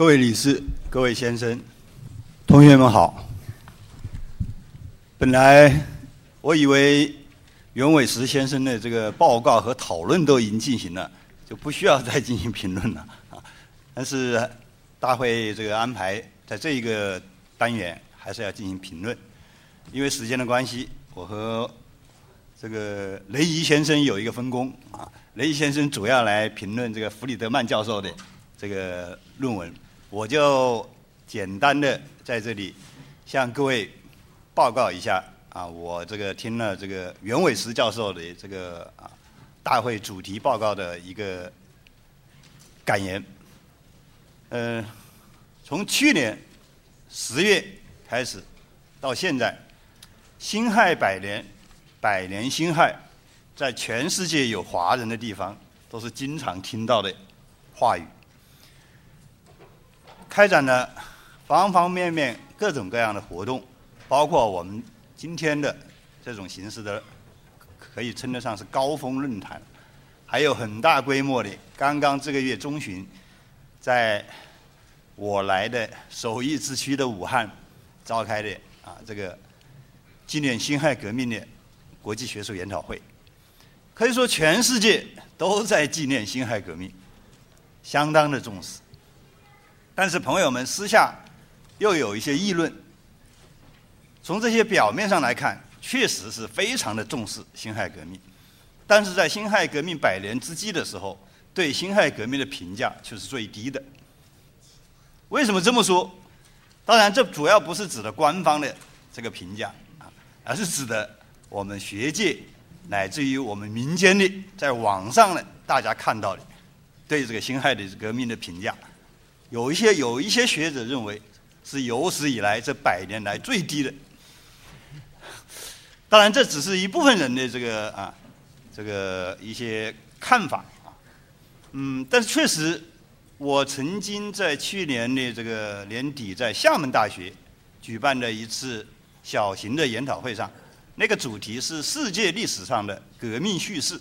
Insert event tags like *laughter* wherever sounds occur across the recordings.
各位理事、各位先生、同学们好。本来我以为袁伟石先生的这个报告和讨论都已经进行了，就不需要再进行评论了啊。但是大会这个安排在这一个单元还是要进行评论，因为时间的关系，我和这个雷伊先生有一个分工啊。雷伊先生主要来评论这个弗里德曼教授的这个论文。我就简单的在这里向各位报告一下啊，我这个听了这个袁伟石教授的这个啊大会主题报告的一个感言。嗯，从去年十月开始到现在，辛亥百年，百年辛亥，在全世界有华人的地方都是经常听到的话语。开展了方方面面各种各样的活动，包括我们今天的这种形式的，可以称得上是高峰论坛，还有很大规模的，刚刚这个月中旬，在我来的首义之区的武汉召开的啊这个纪念辛亥革命的国际学术研讨会，可以说全世界都在纪念辛亥革命，相当的重视。但是朋友们私下又有一些议论，从这些表面上来看，确实是非常的重视辛亥革命，但是在辛亥革命百年之际的时候，对辛亥革命的评价却是最低的。为什么这么说？当然，这主要不是指的官方的这个评价啊，而是指的我们学界乃至于我们民间的，在网上呢大家看到的对这个辛亥的革命的评价。有一些有一些学者认为是有史以来这百年来最低的，当然这只是一部分人的这个啊这个一些看法啊，嗯，但是确实我曾经在去年的这个年底在厦门大学举办的一次小型的研讨会上，那个主题是世界历史上的革命叙事，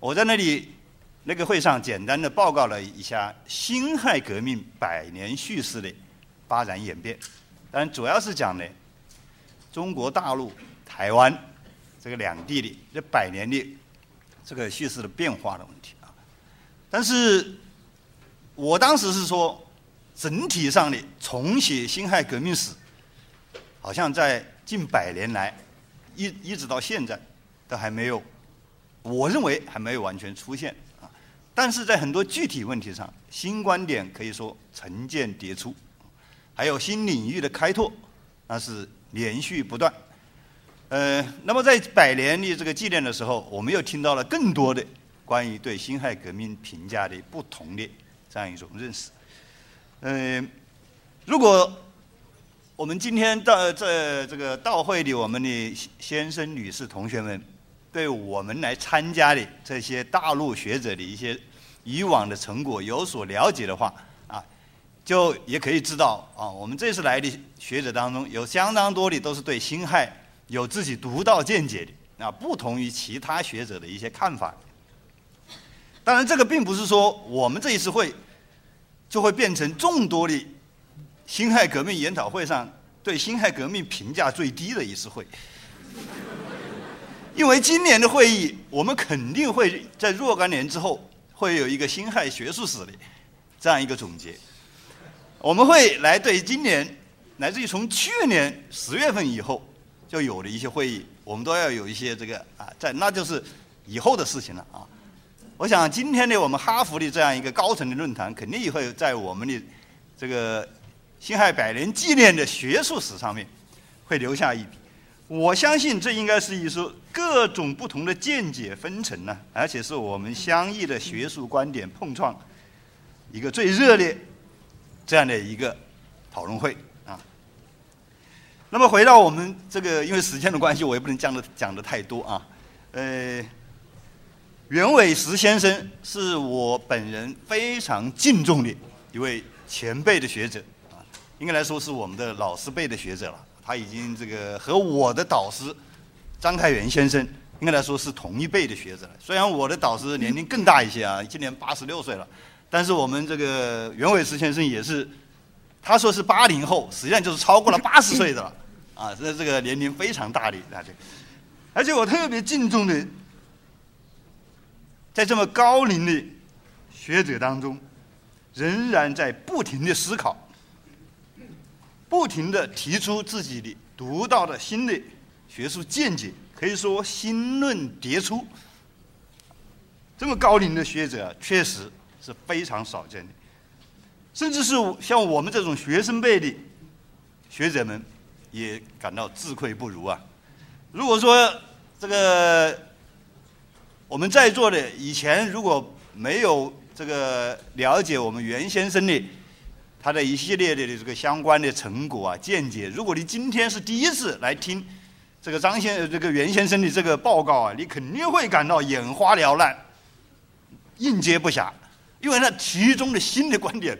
我在那里。那个会上简单的报告了一下辛亥革命百年叙事的发展演变，但主要是讲呢中国大陆、台湾这个两地的这百年的这个叙事的变化的问题啊。但是我当时是说，整体上的重写辛亥革命史，好像在近百年来一一直到现在都还没有，我认为还没有完全出现。但是在很多具体问题上，新观点可以说层见迭出，还有新领域的开拓，那是连续不断。呃，那么在百年的这个纪念的时候，我们又听到了更多的关于对辛亥革命评价的不同的这样一种认识。嗯，如果我们今天到这这个到会的我们的先生、女士、同学们。对我们来参加的这些大陆学者的一些以往的成果有所了解的话，啊，就也可以知道啊，我们这次来的学者当中有相当多的都是对辛亥有自己独到见解的，啊，不同于其他学者的一些看法。当然，这个并不是说我们这一次会就会变成众多的辛亥革命研讨会上对辛亥革命评价最低的一次会。因为今年的会议，我们肯定会在若干年之后会有一个辛亥学术史的这样一个总结。我们会来对今年，乃至于从去年十月份以后就有的一些会议，我们都要有一些这个啊，在那就是以后的事情了啊。我想今天的我们哈佛的这样一个高层的论坛，肯定也会在我们的这个辛亥百年纪念的学术史上面会留下一笔。我相信这应该是一说各种不同的见解纷呈呢，而且是我们相异的学术观点碰撞一个最热烈这样的一个讨论会啊。那么回到我们这个，因为时间的关系，我也不能讲的讲的太多啊。呃，袁伟石先生是我本人非常敬重的一位前辈的学者啊，应该来说是我们的老师辈的学者了。他已经这个和我的导师张开元先生应该来说是同一辈的学者了。虽然我的导师年龄更大一些啊，*laughs* 今年八十六岁了，但是我们这个袁伟石先生也是，他说是八零后，实际上就是超过了 *laughs* 八十岁的了，啊，这这个年龄非常大的大家，而且我特别敬重的，在这么高龄的学者当中，仍然在不停的思考，不停的提出自己的独到的新的学术见解，可以说新论迭出。这么高龄的学者确实是非常少见的，甚至是像我们这种学生辈的学者们也感到自愧不如啊。如果说这个我们在座的以前如果没有这个了解我们袁先生的他的一系列的这个相关的成果啊见解，如果你今天是第一次来听这个张先这个袁先生的这个报告啊，你肯定会感到眼花缭乱。应接不暇，因为那其中的新的观点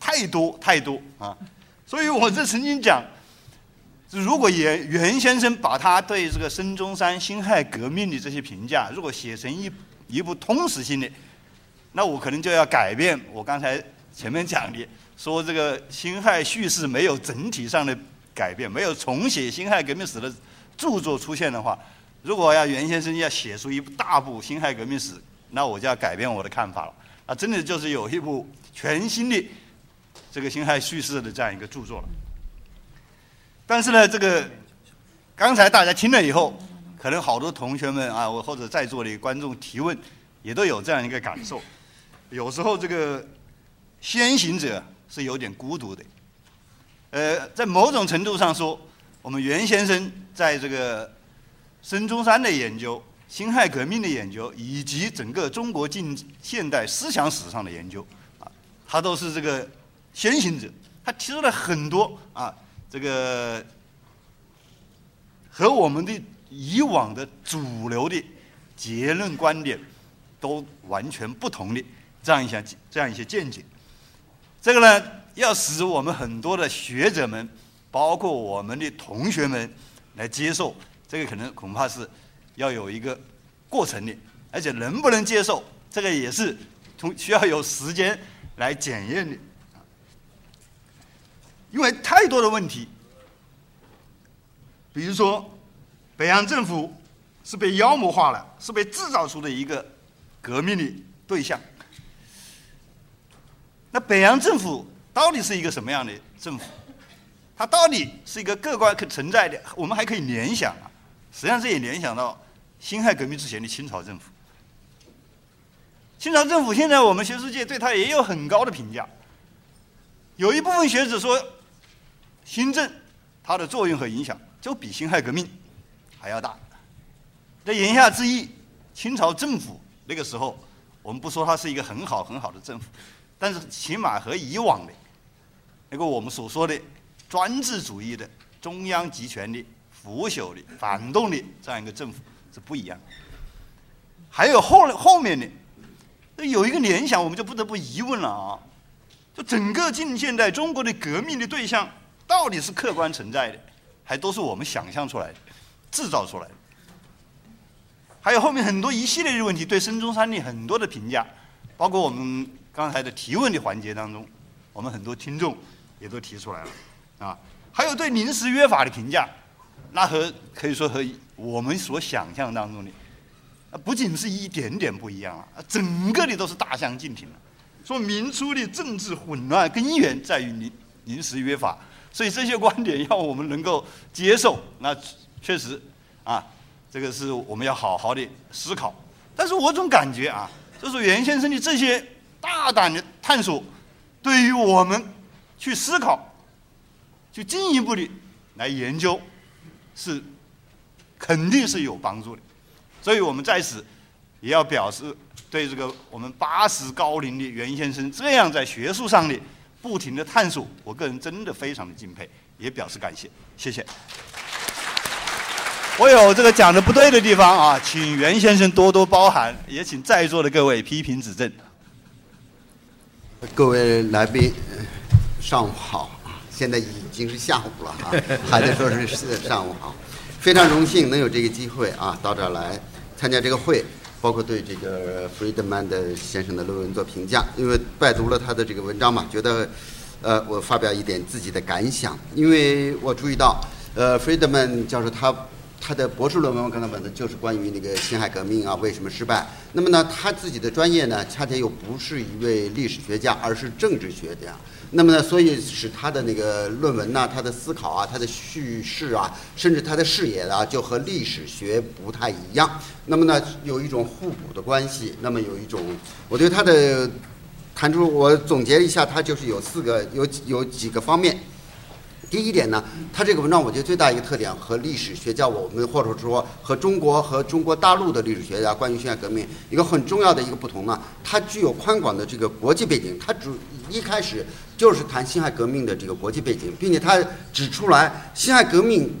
太多太多啊，所以我这曾经讲，如果袁袁先生把他对这个孙中山辛亥革命的这些评价，如果写成一一部通史性的，那我可能就要改变我刚才前面讲的，说这个辛亥叙事没有整体上的改变，没有重写辛亥革命史的著作出现的话，如果要袁先生要写出一部大部辛亥革命史。那我就要改变我的看法了，啊，真的就是有一部全新的这个辛亥叙事的这样一个著作了。但是呢，这个刚才大家听了以后，可能好多同学们啊，我或者在座的观众提问，也都有这样一个感受。有时候这个先行者是有点孤独的，呃，在某种程度上说，我们袁先生在这个孙中山的研究。辛亥革命的研究，以及整个中国近现代思想史上的研究，啊，他都是这个先行者。他提出了很多啊，这个和我们的以往的主流的结论观点都完全不同的这样一些这样一些见解。这个呢，要使我们很多的学者们，包括我们的同学们来接受，这个可能恐怕是。要有一个过程的，而且能不能接受，这个也是从需要有时间来检验的，因为太多的问题，比如说北洋政府是被妖魔化了，是被制造出的一个革命的对象。那北洋政府到底是一个什么样的政府？它到底是一个客观可存在的？我们还可以联想啊，实际上这也联想到。辛亥革命之前的清朝政府，清朝政府现在我们学术界对他也有很高的评价。有一部分学者说，新政它的作用和影响就比辛亥革命还要大。这言下之意，清朝政府那个时候，我们不说它是一个很好很好的政府，但是起码和以往的那个我们所说的专制主义的中央集权的腐朽的反动的这样一个政府。是不一样，还有后后面的，那有一个联想，我们就不得不疑问了啊，就整个近现代中国的革命的对象，到底是客观存在的，还都是我们想象出来的、制造出来的？还有后面很多一系列的问题，对孙中山的很多的评价，包括我们刚才的提问的环节当中，我们很多听众也都提出来了啊，还有对临时约法的评价。那和可以说和我们所想象当中的，不仅是一点点不一样啊，整个的都是大相径庭了。说明初的政治混乱根源在于临临时约法，所以这些观点要我们能够接受，那确实啊，这个是我们要好好的思考。但是我总感觉啊，就是袁先生的这些大胆的探索，对于我们去思考、去进一步的来研究。是，肯定是有帮助的，所以我们在此也要表示对这个我们八十高龄的袁先生这样在学术上的不停的探索，我个人真的非常的敬佩，也表示感谢，谢谢。我有这个讲的不对的地方啊，请袁先生多多包涵，也请在座的各位批评指正。各位来宾，上午好。现在已经是下午了啊，*laughs* 还得说是是上午好，非常荣幸能有这个机会啊，到这儿来参加这个会，包括对这个弗里德曼的先生的论文做评价。因为拜读了他的这个文章嘛，觉得，呃，我发表一点自己的感想。因为我注意到，呃，弗里德曼教授他他的博士论文我刚才问的就是关于那个辛亥革命啊为什么失败。那么呢，他自己的专业呢，恰恰又不是一位历史学家，而是政治学家。那么呢，所以使他的那个论文呐，他的思考啊，他的叙事啊，甚至他的视野啊，就和历史学不太一样。那么呢，有一种互补的关系。那么有一种，我对他的谈出，我总结一下，他就是有四个，有有几个方面。第一点呢，他这个文章我觉得最大一个特点和历史学家我们或者说和中国和中国大陆的历史学家关于辛亥革命一个很重要的一个不同呢，它具有宽广的这个国际背景。它主一开始就是谈辛亥革命的这个国际背景，并且他指出来辛亥革命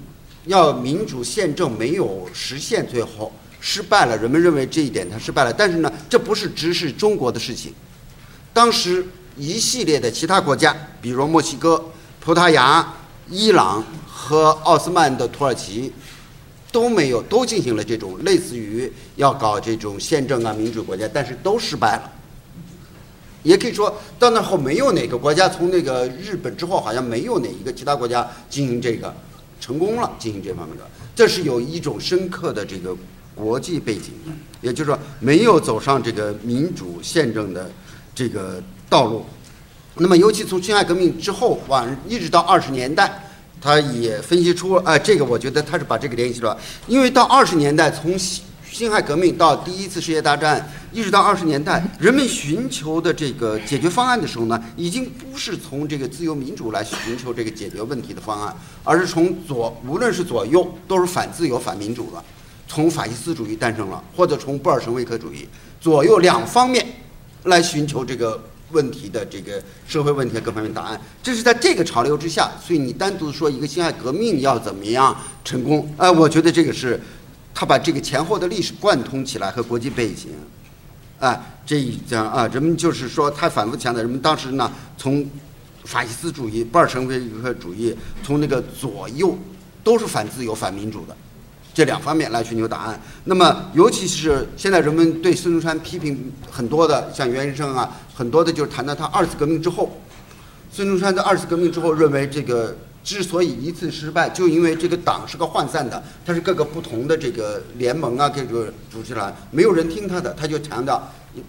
要民主宪政没有实现，最后失败了。人们认为这一点它失败了，但是呢，这不是只是中国的事情。当时一系列的其他国家，比如墨西哥、葡萄牙。伊朗和奥斯曼的土耳其都没有都进行了这种类似于要搞这种宪政啊民主国家，但是都失败了。也可以说到那后没有哪个国家从那个日本之后好像没有哪一个其他国家进行这个成功了进行这方面的，这是有一种深刻的这个国际背景，也就是说没有走上这个民主宪政的这个道路。那么，尤其从辛亥革命之后，往一直到二十年代，他也分析出，呃，这个我觉得他是把这个联系了。因为到二十年代，从辛辛亥革命到第一次世界大战，一直到二十年代，人们寻求的这个解决方案的时候呢，已经不是从这个自由民主来寻求这个解决问题的方案，而是从左，无论是左右，都是反自由、反民主了。从法西斯主义诞生了，或者从布尔什维克主义，左右两方面来寻求这个。问题的这个社会问题各方面答案，这是在这个潮流之下，所以你单独说一个辛亥革命要怎么样成功？呃，我觉得这个是，他把这个前后的历史贯通起来和国际背景，啊，这一讲啊，人们就是说他反复强调，人们当时呢从法西斯主义、布尔什维克主义，从那个左右都是反自由、反民主的。这两方面来寻求答案。那么，尤其是现在人们对孙中山批评很多的，像袁世生啊，很多的就是谈到他二次革命之后，孙中山在二次革命之后认为这个之所以一次失败，就因为这个党是个涣散的，它是各个不同的这个联盟啊，这个组织来，没有人听他的，他就强调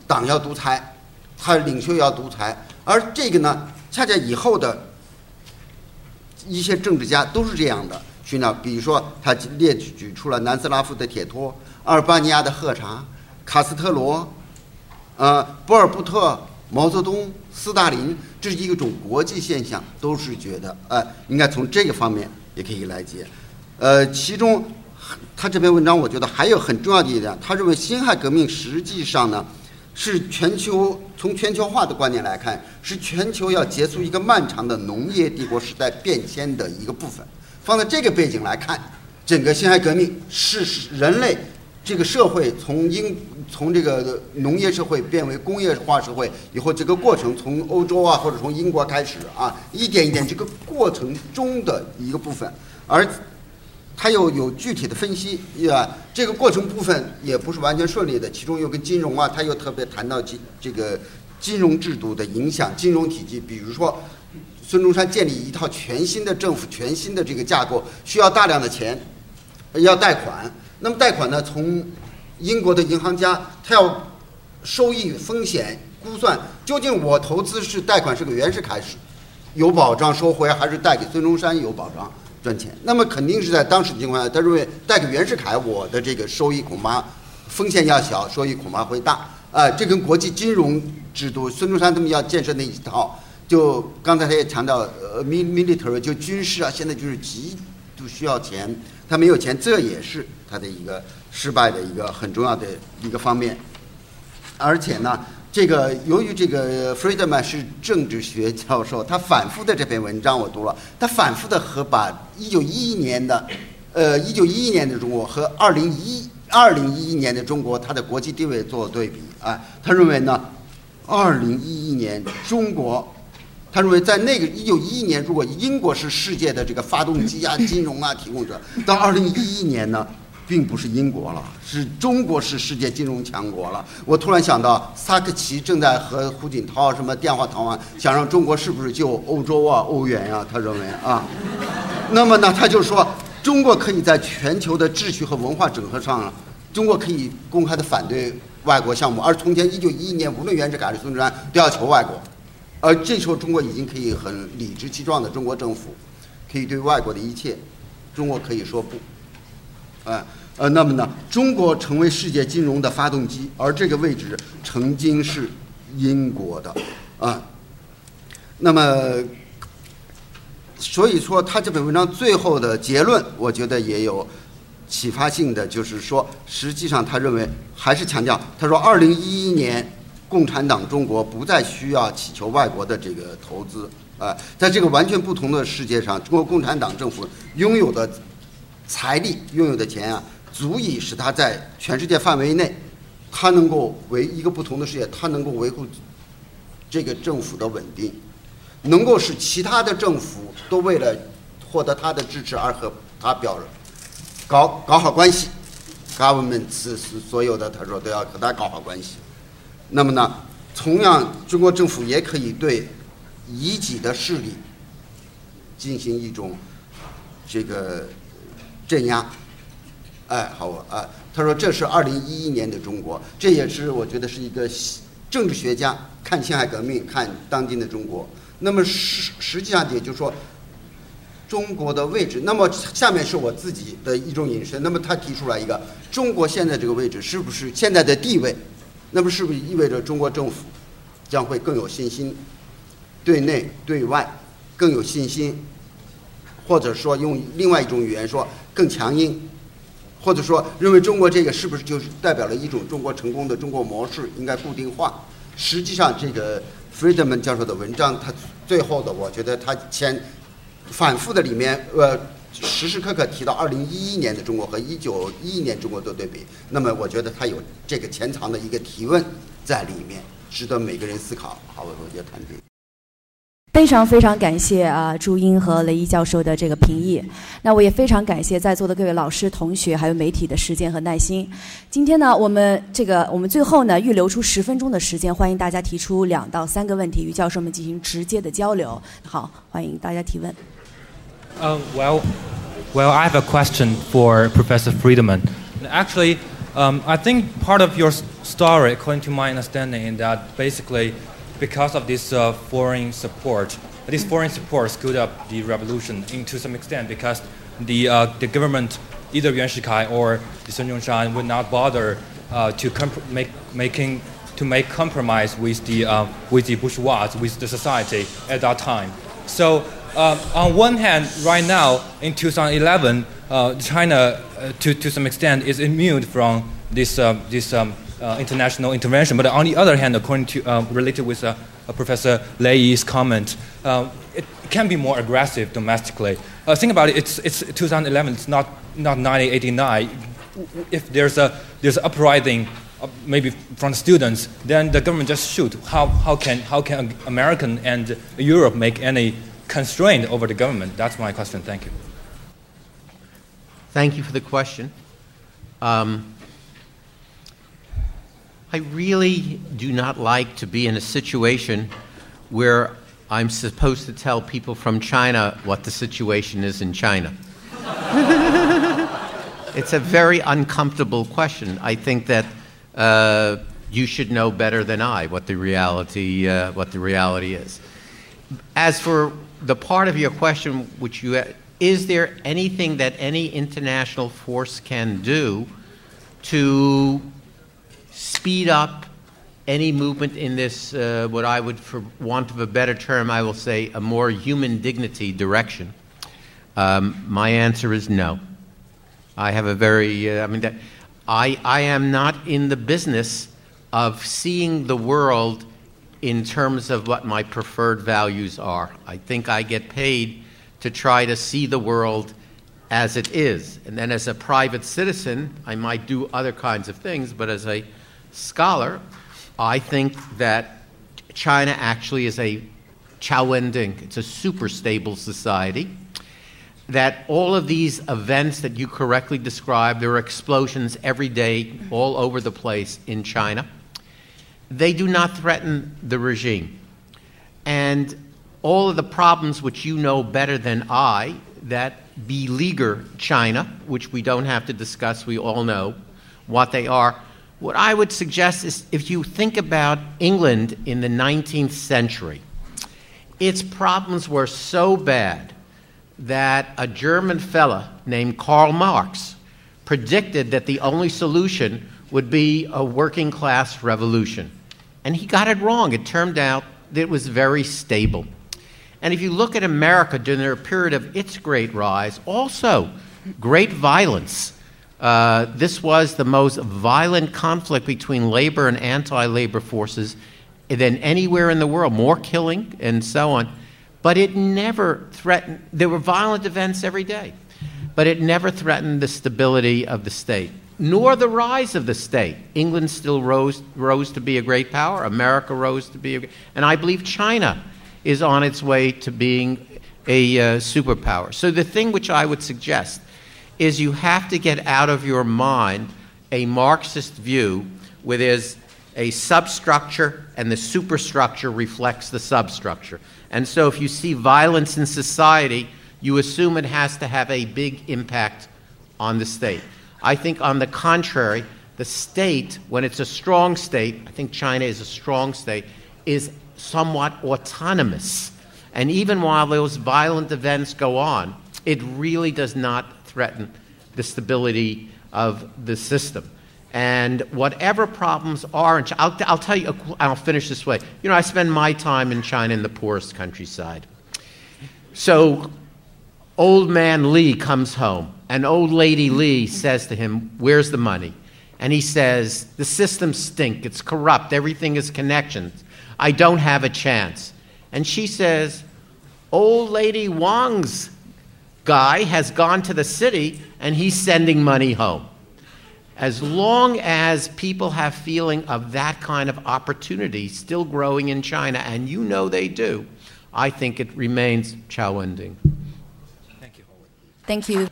党要独裁，他领袖要独裁。而这个呢，恰恰以后的一些政治家都是这样的。去那，比如说，他列举举出了南斯拉夫的铁托、阿尔巴尼亚的喝茶、卡斯特罗、呃，波尔布特、毛泽东、斯大林，这是一种国际现象，都是觉得，呃，应该从这个方面也可以来解。呃，其中他这篇文章，我觉得还有很重要的一点，他认为辛亥革命实际上呢，是全球从全球化的观念来看，是全球要结束一个漫长的农业帝国时代变迁的一个部分。放在这个背景来看，整个辛亥革命是人类这个社会从英从这个农业社会变为工业化社会以后，这个过程从欧洲啊或者从英国开始啊，一点一点这个过程中的一个部分，而他又有具体的分析，啊，这个过程部分也不是完全顺利的，其中又跟金融啊，他又特别谈到金这个金融制度的影响，金融体系，比如说。孙中山建立一套全新的政府，全新的这个架构需要大量的钱，要贷款。那么贷款呢？从英国的银行家他要收益风险估算，究竟我投资是贷款是给袁世凯有保障收回，还是贷给孙中山有保障赚钱？那么肯定是在当时的情况下，他认为贷给袁世凯，我的这个收益恐怕风险要小，收益恐怕会大。啊，这跟国际金融制度，孙中山他们要建设那一套。就刚才他也强调，呃，military 就军事啊，现在就是极度需要钱，他没有钱，这也是他的一个失败的一个很重要的一个方面。而且呢，这个由于这个 Friedman 是政治学教授，他反复的这篇文章我读了，他反复的和把一九一一年的，呃，一九一一年的中国和二零一二零一一年的中国，它的国际地位做对比啊，他认为呢，二零一一年中国。他认为，在那个一九一一年，如果英国是世界的这个发动机啊、*laughs* 金融啊提供者，到二零一一年呢，并不是英国了，是中国是世界金融强国了。我突然想到，萨克齐正在和胡锦涛什么电话谈话，想让中国是不是救欧洲啊、欧元呀、他认为啊，那么呢，他就说中国可以在全球的秩序和文化整合上，中国可以公开的反对外国项目，而从前一九一一年，无论原子改革、孙中山都要求外国，而这时候中国已经可以很理直气壮的，中国政府可以对外国的一切，中国可以说不，啊。呃，那么呢，中国成为世界金融的发动机，而这个位置曾经是英国的，啊，那么，所以说他这篇文章最后的结论，我觉得也有启发性的，就是说，实际上他认为还是强调，他说，二零一一年，共产党中国不再需要祈求外国的这个投资，啊，在这个完全不同的世界上，中国共产党政府拥有的财力、拥有的钱啊。足以使他在全世界范围内，他能够为一个不同的世界，他能够维护这个政府的稳定，能够使其他的政府都为了获得他的支持而和他表搞搞好关系。government 是是所有的，他说都要和他搞好关系。那么呢，同样中国政府也可以对异己的势力进行一种这个镇压。哎，好啊，他说这是二零一一年的中国，这也是我觉得是一个政治学家看辛亥革命，看当今的中国。那么实实际上也就是说，中国的位置。那么下面是我自己的一种引申。那么他提出来一个，中国现在这个位置是不是现在的地位？那么是不是意味着中国政府将会更有信心，对内对外更有信心，或者说用另外一种语言说更强硬？或者说，认为中国这个是不是就是代表了一种中国成功的中国模式应该固定化？实际上，这个 Friedman 教授的文章，他最后的，我觉得他前反复的里面，呃，时时刻刻提到二零一一年的中国和一九一一年中国做对比。那么，我觉得他有这个潜藏的一个提问在里面，值得每个人思考。好，我我就谈这。非常非常感谢啊朱茵和雷伊教授的这个评议，那我也非常感谢在座的各位老师、同学还有媒体的时间和耐心。今天呢，我们这个我们最后呢预留出十分钟的时间，欢迎大家提出两到三个问题，与教授们进行直接的交流。好，欢迎大家提问。Uh, well, well, I have a question for Professor Friedman. Actually, um, I think part of your story, according to my understanding, is that basically. because of this uh, foreign support. This foreign support screwed up the revolution in, to some extent because the, uh, the government, either Yuan Shikai or the Sun Yongzhan, would not bother uh, to make, making, to make compromise with the, uh, with the bourgeois, with the society at that time. So uh, on one hand, right now in 2011, uh, China, to, to some extent, is immune from this, this um, uh, international intervention. But on the other hand, according to uh, related with uh, Professor Lei's comment, uh, it can be more aggressive domestically. Uh, think about it. It's, it's 2011. It's not not 1989. If there's a there's uprising, uh, maybe from students, then the government just shoot. How how can how can American and Europe make any constraint over the government? That's my question. Thank you. Thank you for the question. Um, I really do not like to be in a situation where I'm supposed to tell people from China what the situation is in China. *laughs* it's a very uncomfortable question. I think that uh, you should know better than I what the reality uh, what the reality is. As for the part of your question, which you is there anything that any international force can do to speed up any movement in this, uh, what I would, for want of a better term, I will say, a more human dignity direction? Um, my answer is no. I have a very, uh, I mean, that, I, I am not in the business of seeing the world in terms of what my preferred values are. I think I get paid to try to see the world as it is. And then as a private citizen, I might do other kinds of things, but as a scholar, I think that China actually is a Chao Wending, it's a super stable society that all of these events that you correctly described, there are explosions every day all over the place in China, they do not threaten the regime. And all of the problems which you know better than I that beleaguer China, which we don't have to discuss, we all know what they are. What I would suggest is if you think about England in the 19th century, its problems were so bad that a German fella named Karl Marx predicted that the only solution would be a working class revolution. And he got it wrong. It turned out that it was very stable. And if you look at America during the period of its great rise, also great violence. Uh, this was the most violent conflict between labor and anti labor forces than anywhere in the world, more killing and so on. But it never threatened, there were violent events every day, but it never threatened the stability of the state, nor the rise of the state. England still rose, rose to be a great power, America rose to be a and I believe China is on its way to being a uh, superpower. So the thing which I would suggest is you have to get out of your mind a Marxist view where there's a substructure and the superstructure reflects the substructure. And so if you see violence in society, you assume it has to have a big impact on the state. I think, on the contrary, the state, when it's a strong state, I think China is a strong state, is somewhat autonomous. And even while those violent events go on, it really does not threaten the stability of the system. And whatever problems are, in China, I'll, I'll tell you, I'll finish this way. You know, I spend my time in China in the poorest countryside. So, old man Lee comes home, and old lady Lee says to him, Where's the money? And he says, The system stink, it's corrupt, everything is connections. I don't have a chance. And she says, Old lady Wang's guy has gone to the city and he's sending money home. As long as people have feeling of that kind of opportunity still growing in China, and you know they do, I think it remains Chow Wending. Thank you. Thank you.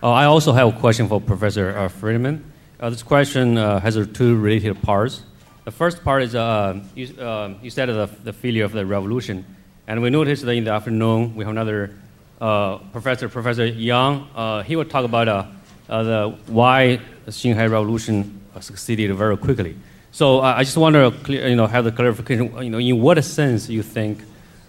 Uh, I also have a question for Professor uh, Friedman. Uh, this question uh, has two related parts. The first part is uh, you, uh, you, said the, the failure of the revolution, and we noticed that in the afternoon we have another professor, Professor Yang. he will talk about the why the Xinhai Revolution succeeded very quickly. So I just want to you know have the clarification. You know, in what sense you think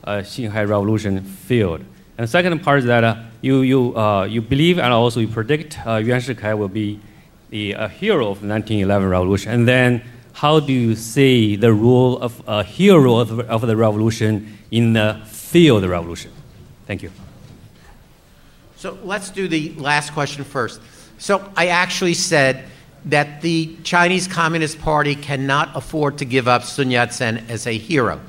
Xinhai Revolution failed? And the second part is that uh, you you uh, you believe and also you predict uh, Yuan Shikai will be the hero of the 1911 revolution. And then how do you see the role of a hero of of the revolution in the field of the revolution? Thank you. So let's do the last question first. So I actually said that the Chinese Communist Party cannot afford to give up Sun Yat sen as a hero,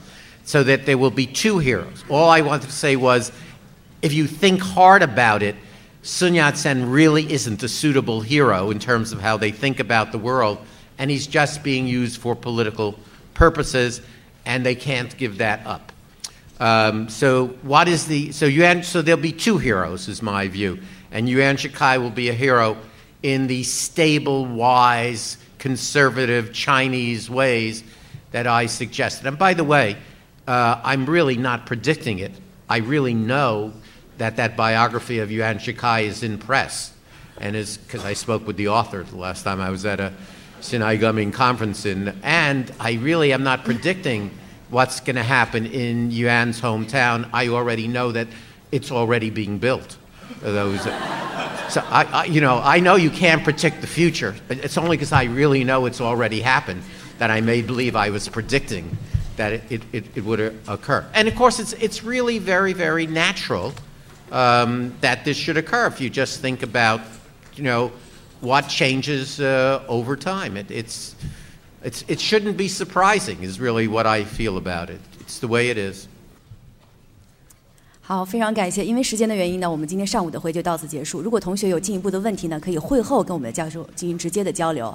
so that there will be two heroes. All I wanted to say was if you think hard about it, Sun Yat sen really isn't a suitable hero in terms of how they think about the world, and he's just being used for political purposes, and they can't give that up. Um, so, what is the so you so there'll be two heroes, is my view and Yuan Shikai will be a hero in the stable, wise, conservative Chinese ways that I suggested. And by the way, uh, I'm really not predicting it. I really know that that biography of Yuan Shikai is in press, and is because I spoke with the author the last time I was at a Sinai Gumming conference, in, and I really am not predicting what's going to happen in Yuan's hometown. I already know that it's already being built those. So I, I, you know, I know you can't predict the future. It's only because I really know it's already happened that I may believe I was predicting that it, it, it would occur. And of course, it's, it's really very, very natural um, that this should occur if you just think about, you know, what changes uh, over time. It, it's, it's, it shouldn't be surprising, is really what I feel about it. It's the way it is. 好，非常感谢。因为时间的原因呢，我们今天上午的会就到此结束。如果同学有进一步的问题呢，可以会后跟我们的教授进行直接的交流。